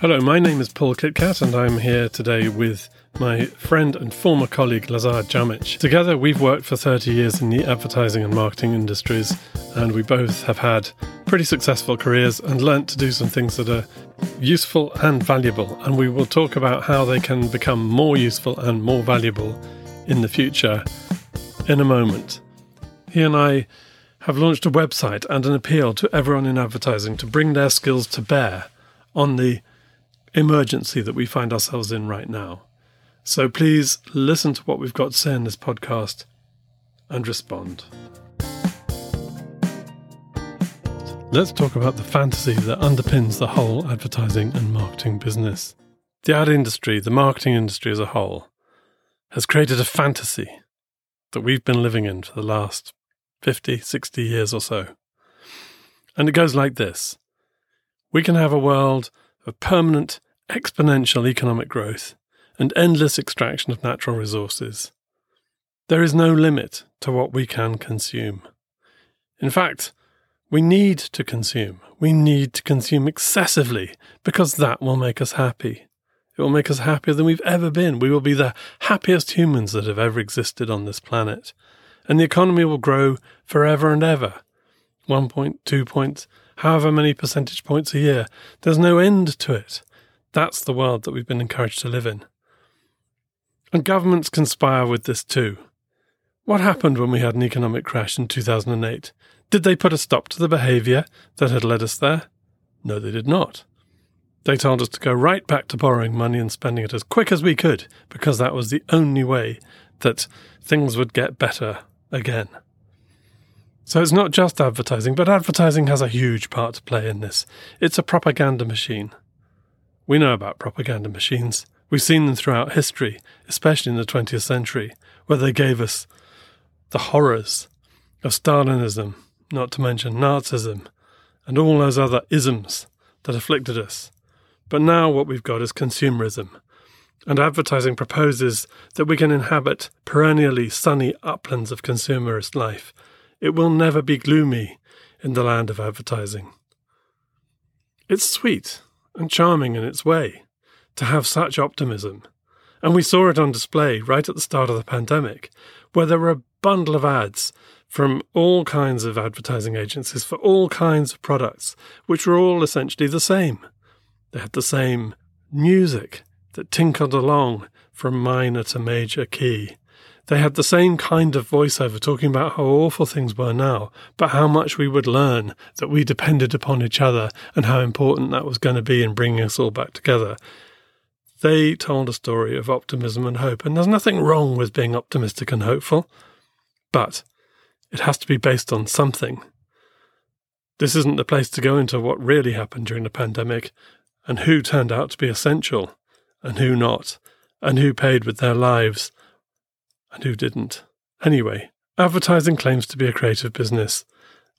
Hello, my name is Paul Kitcatt, and I'm here today with my friend and former colleague Lazar Dzamic. Together, we've worked for 30 years in the advertising and marketing industries, and we both have had pretty successful careers and learnt to do some things that are useful and valuable. And we will talk about how they can become more useful and more valuable in the future in a moment. He and I have launched a website and an appeal to everyone in advertising to bring their skills to bear on the emergency that we find ourselves in right now. So please listen to what we've got to say in this podcast and respond. Let's talk about the fantasy that underpins the whole advertising and marketing business. The ad industry, the marketing industry as a whole, has created a fantasy that we've been living in for the last 50, 60 years or so. And it goes like this We can have a world of permanent, exponential economic growth and endless extraction of natural resources. There is no limit to what we can consume. In fact, we need to consume. We need to consume excessively because that will make us happy. It will make us happier than we've ever been. We will be the happiest humans that have ever existed on this planet. And the economy will grow forever and ever. One point, two points, however many percentage points a year. There's no end to it. That's the world that we've been encouraged to live in. And governments conspire with this too. What happened when we had an economic crash in 2008? Did they put a stop to the behaviour that had led us there? No, they did not. They told us to go right back to borrowing money and spending it as quick as we could because that was the only way that things would get better again. So it's not just advertising, but advertising has a huge part to play in this. It's a propaganda machine. We know about propaganda machines. We've seen them throughout history, especially in the 20th century, where they gave us the horrors of Stalinism, not to mention Nazism, and all those other isms that afflicted us. But now what we've got is consumerism. And advertising proposes that we can inhabit perennially sunny uplands of consumerist life it will never be gloomy in the land of advertising. It's sweet and charming in its way to have such optimism. And we saw it on display right at the start of the pandemic, where there were a bundle of ads from all kinds of advertising agencies for all kinds of products, which were all essentially the same. They had the same music that tinkled along from minor to major key. They had the same kind of voiceover talking about how awful things were now, but how much we would learn that we depended upon each other and how important that was going to be in bringing us all back together. They told a story of optimism and hope, and there's nothing wrong with being optimistic and hopeful, but it has to be based on something. This isn't the place to go into what really happened during the pandemic and who turned out to be essential and who not, and who paid with their lives and who didn't. Anyway, advertising claims to be a creative business,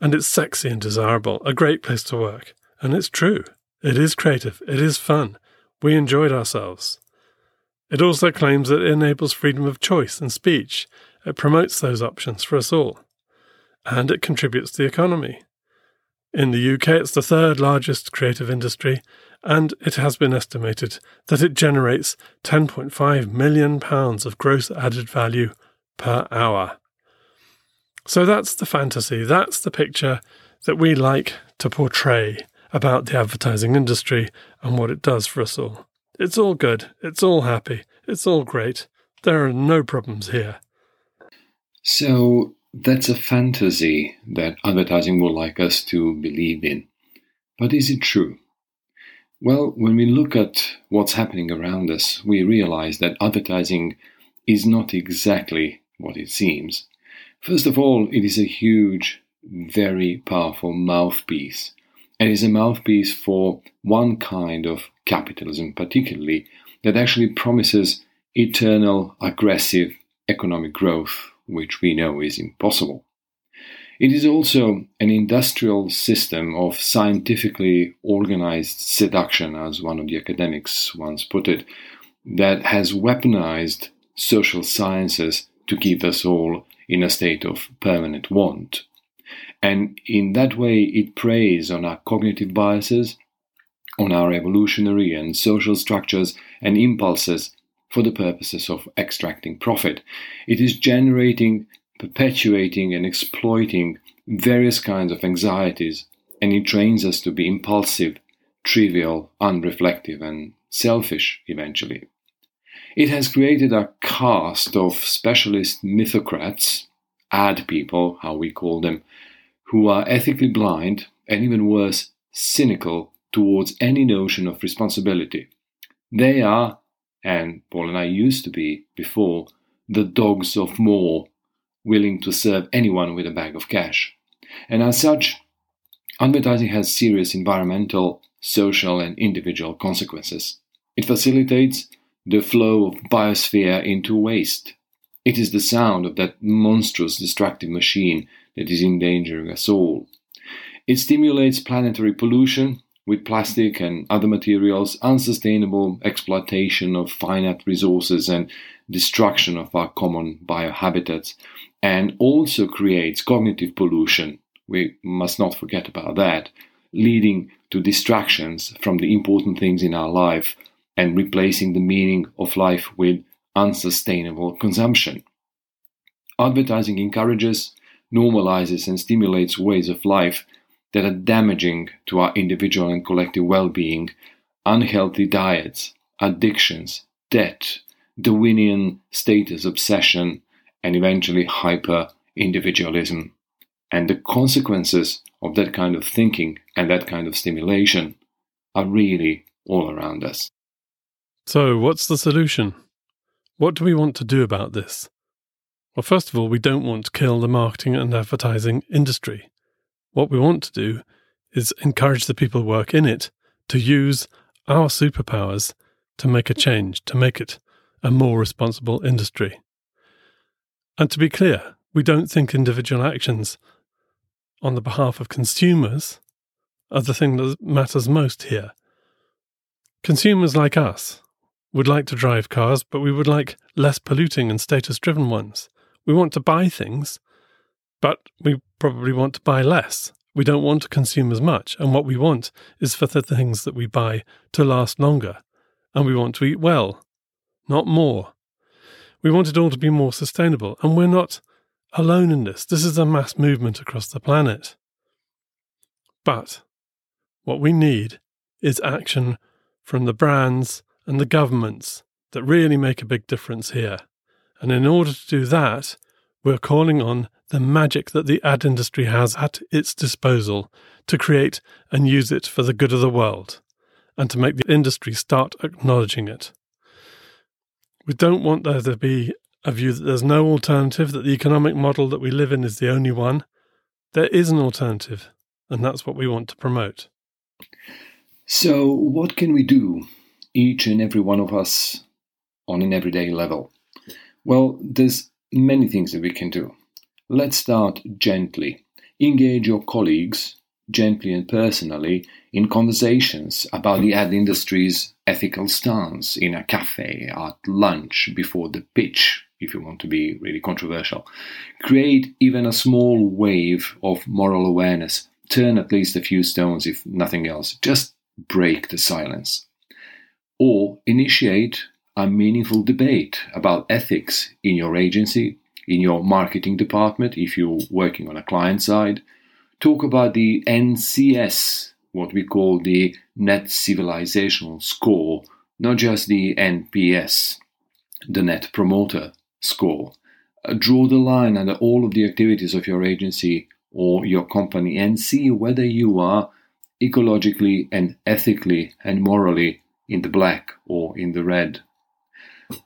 and it's sexy and desirable, a great place to work. And it's true. It is creative, it is fun. We enjoyed ourselves. It also claims that it enables freedom of choice and speech. It promotes those options for us all. And it contributes to the economy. In the UK, it's the third largest creative industry, and it has been estimated that it generates £10.5 million of gross added value per hour. So that's the fantasy, that's the picture that we like to portray about the advertising industry and what it does for us all. It's all good, it's all happy, it's all great. There are no problems here. So that's a fantasy that advertising would like us to believe in. But is it true? Well, when we look at what's happening around us, we realize that advertising is not exactly what it seems. First of all, it is a huge, very powerful mouthpiece. It is a mouthpiece for one kind of capitalism, particularly, that actually promises eternal, aggressive economic growth, which we know is impossible. It is also an industrial system of scientifically organized seduction, as one of the academics once put it, that has weaponized social sciences to keep us all in a state of permanent want. And in that way, it preys on our cognitive biases, on our evolutionary and social structures and impulses for the purposes of extracting profit. It is generating, perpetuating, and exploiting various kinds of anxieties, and it trains us to be impulsive, trivial, unreflective, and selfish eventually. It has created a caste of specialist mythocrats, ad people, how we call them, who are ethically blind and even worse, cynical towards any notion of responsibility. They are, and Paul and I used to be before, the dogs of more, willing to serve anyone with a bag of cash. And as such, advertising has serious environmental, social, and individual consequences. It facilitates the flow of biosphere into waste. It is the sound of that monstrous destructive machine that is endangering us all. It stimulates planetary pollution with plastic and other materials, unsustainable exploitation of finite resources, and destruction of our common biohabitats, and also creates cognitive pollution. We must not forget about that, leading to distractions from the important things in our life and replacing the meaning of life with unsustainable consumption. Advertising encourages, normalizes, and stimulates ways of life that are damaging to our individual and collective well being, unhealthy diets, addictions, debt, Darwinian status obsession, and eventually hyper individualism. And the consequences of that kind of thinking and that kind of stimulation are really all around us. So, what's the solution? What do we want to do about this? Well, first of all, we don't want to kill the marketing and advertising industry. What we want to do is encourage the people who work in it to use our superpowers to make a change, to make it a more responsible industry. And to be clear, we don't think individual actions on the behalf of consumers are the thing that matters most here. Consumers like us would like to drive cars, but we would like less polluting and status driven ones. We want to buy things, but we probably want to buy less. We don't want to consume as much, and what we want is for the things that we buy to last longer. And we want to eat well, not more. We want it all to be more sustainable, and we're not alone in this. This is a mass movement across the planet. But what we need is action from the brands and the governments that really make a big difference here. And in order to do that, we're calling on the magic that the ad industry has at its disposal to create and use it for the good of the world, and to make the industry start acknowledging it. We don't want there to be a view that there's no alternative, that the economic model that we live in is the only one. There is an alternative, and that's what we want to promote. So, what can we do each and every one of us on an everyday level? Well, there's many things that we can do. Let's start gently. Engage your colleagues gently and personally in conversations about the ad industry's ethical stance in a cafe, at lunch, before the pitch, if you want to be really controversial. Create even a small wave of moral awareness. Turn at least a few stones, if nothing else. Just break the silence or initiate a meaningful debate about ethics in your agency, in your marketing department, if you're working on a client side. Talk about the NCS, what we call the Net Civilizational Score, not just the NPS, the Net Promoter Score. Uh, draw the line under all of the activities of your agency or your company and see whether you are ecologically and ethically and morally in the black or in the red.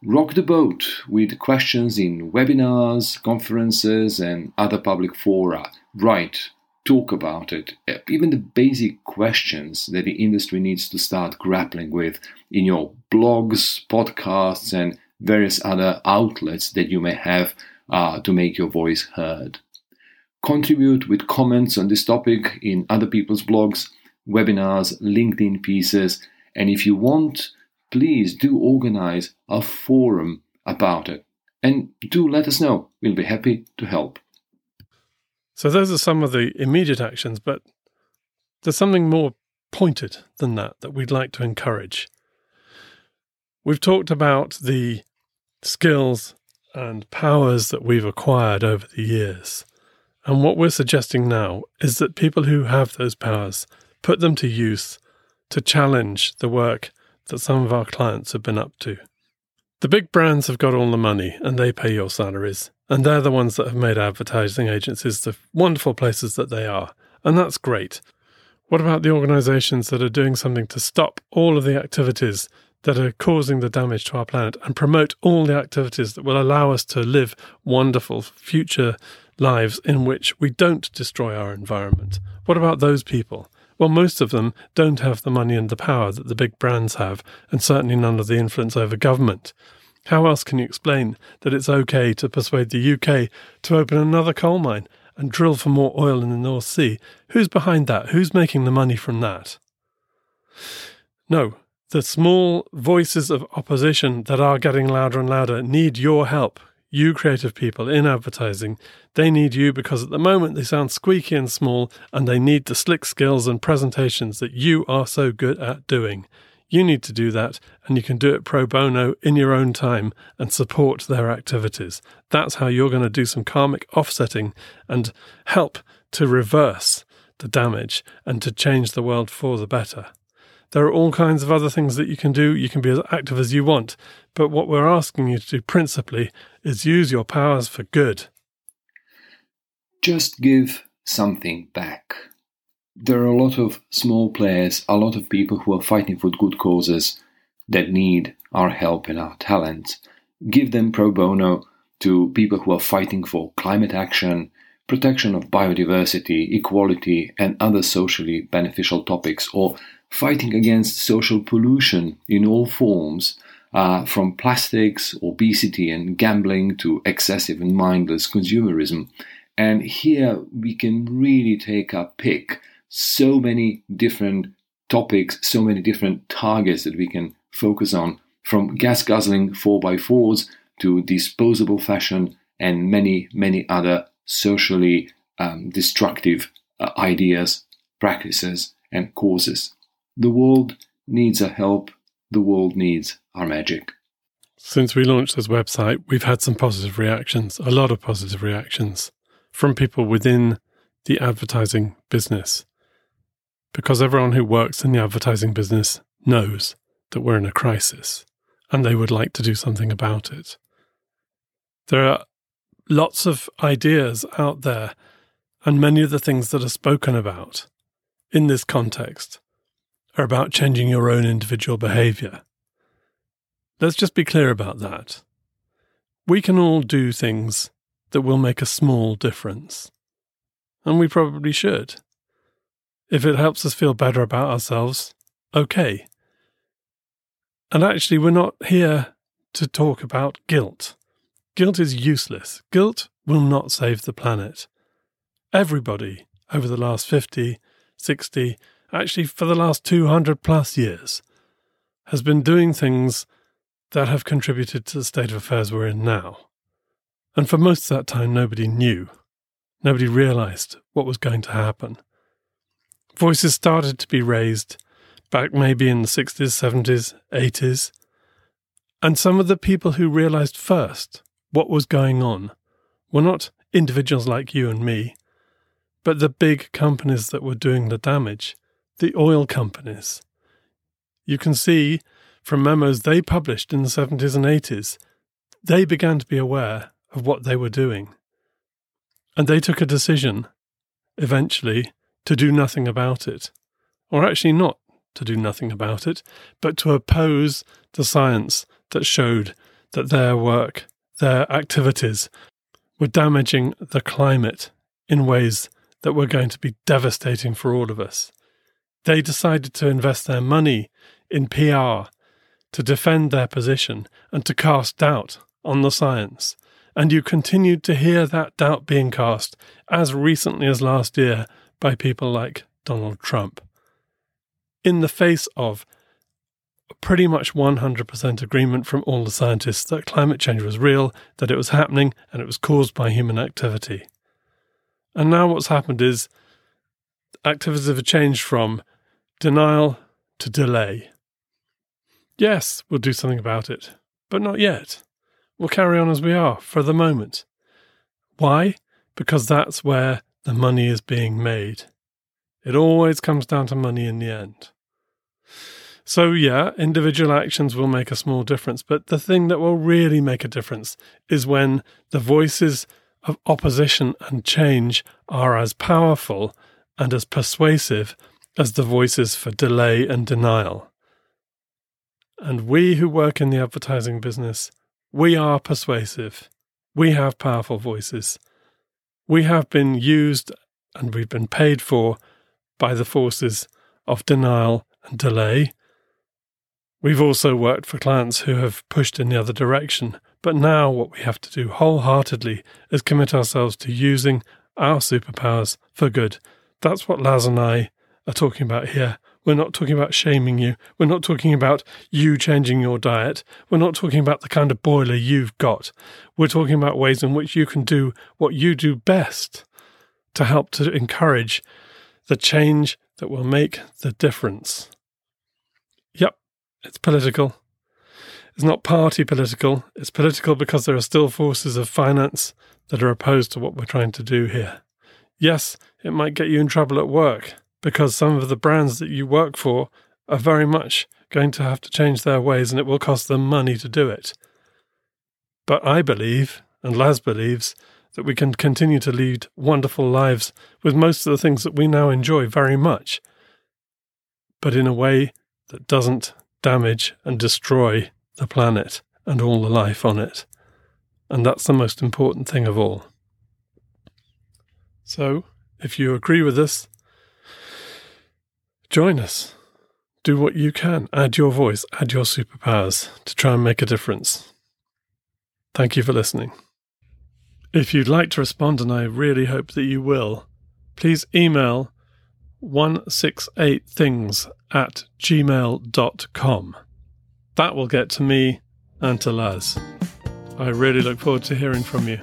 Rock the boat with questions in webinars, conferences, and other public fora. Write, talk about it. Even the basic questions that the industry needs to start grappling with in your blogs, podcasts, and various other outlets that you may have uh, to make your voice heard. Contribute with comments on this topic in other people's blogs, webinars, LinkedIn pieces, and if you want, please do organize a forum about it. And do let us know. We'll be happy to help. So, those are some of the immediate actions, but there's something more pointed than that that we'd like to encourage. We've talked about the skills and powers that we've acquired over the years. And what we're suggesting now is that people who have those powers put them to use to challenge the work that some of our clients have been up to. The big brands have got all the money and they pay your salaries, and they're the ones that have made advertising agencies the wonderful places that they are. And that's great. What about the organizations that are doing something to stop all of the activities that are causing the damage to our planet and promote all the activities that will allow us to live wonderful future lives in which we don't destroy our environment? What about those people? Well, most of them don't have the money and the power that the big brands have, and certainly none of the influence over government. How else can you explain that it's okay to persuade the UK to open another coal mine and drill for more oil in the North Sea? Who's behind that? Who's making the money from that? No, the small voices of opposition that are getting louder and louder need your help you creative people in advertising, they need you because at the moment they sound squeaky and small and they need the slick skills and presentations that you are so good at doing. You need to do that and you can do it pro bono in your own time and support their activities. That's how you're going to do some karmic offsetting and help to reverse the damage and to change the world for the better. There are all kinds of other things that you can do. You can be as active as you want. But what we're asking you to do principally is use your powers for good. Just give something back. There are a lot of small players, a lot of people who are fighting for good causes that need our help and our talent. Give them pro bono to people who are fighting for climate action, protection of biodiversity, equality, and other socially beneficial topics, or fighting against social pollution in all forms, uh, from plastics, obesity, and gambling to excessive and mindless consumerism. And here we can really take a pick so many different topics, so many different targets that we can focus on, from gas guzzling 4x4s to disposable fashion and many, many other socially um, destructive uh, ideas, practices, and causes. The world needs our help. The world needs our magic. Since we launched this website, we've had some positive reactions, a lot of positive reactions from people within the advertising business. Because everyone who works in the advertising business knows that we're in a crisis and they would like to do something about it. There are lots of ideas out there, and many of the things that are spoken about in this context are about changing your own individual behavior. Let's just be clear about that. We can all do things that will make a small difference. And we probably should. If it helps us feel better about ourselves, okay. And actually, we're not here to talk about guilt. Guilt is useless. Guilt will not save the planet. Everybody over the last 50, 60, actually for the last 200 plus years, has been doing things that have contributed to the state of affairs we're in now. And for most of that time, nobody knew. Nobody realized what was going to happen. Voices started to be raised back maybe in the 60s, 70s, 80s. And some of the people who realized first what was going on were not individuals like you and me, but the big companies that were doing the damage the oil companies. You can see from memos they published in the 70s and 80s, they began to be aware of what they were doing. And they took a decision, eventually, to do nothing about it. Or actually, not to do nothing about it, but to oppose the science that showed that their work, their activities, were damaging the climate in ways that were going to be devastating for all of us they decided to invest their money in PR to defend their position and to cast doubt on the science. And you continued to hear that doubt being cast as recently as last year by people like Donald Trump. In the face of pretty much 100% agreement from all the scientists that climate change was real, that it was happening, and it was caused by human activity. And now what's happened is activities have changed from denial to delay. Yes, we'll do something about it, but not yet. We'll carry on as we are for the moment. Why? Because that's where the money is being made. It always comes down to money in the end. So, yeah, individual actions will make a small difference, but the thing that will really make a difference is when the voices of opposition and change are as powerful and as persuasive as the voices for delay and denial. And we who work in the advertising business, we are persuasive. We have powerful voices. We have been used and we've been paid for by the forces of denial and delay. We've also worked for clients who have pushed in the other direction, but now what we have to do wholeheartedly is commit ourselves to using our superpowers for good. That's what Laz and I are talking about here. We're not talking about shaming you. We're not talking about you changing your diet. We're not talking about the kind of boiler you've got. We're talking about ways in which you can do what you do best to help to encourage the change that will make the difference. Yep, it's political. It's not party political. It's political because there are still forces of finance that are opposed to what we're trying to do here. Yes, it might get you in trouble at work because some of the brands that you work for are very much going to have to change their ways and it will cost them money to do it. But I believe, and Laz believes, that we can continue to lead wonderful lives with most of the things that we now enjoy very much, but in a way that doesn't damage and destroy the planet and all the life on it. And that's the most important thing of all. So, if you agree with us, join us. Do what you can. Add your voice, add your superpowers to try and make a difference. Thank you for listening. If you'd like to respond, and I really hope that you will, please email 168things at gmail.com. That will get to me and to Laz. I really look forward to hearing from you.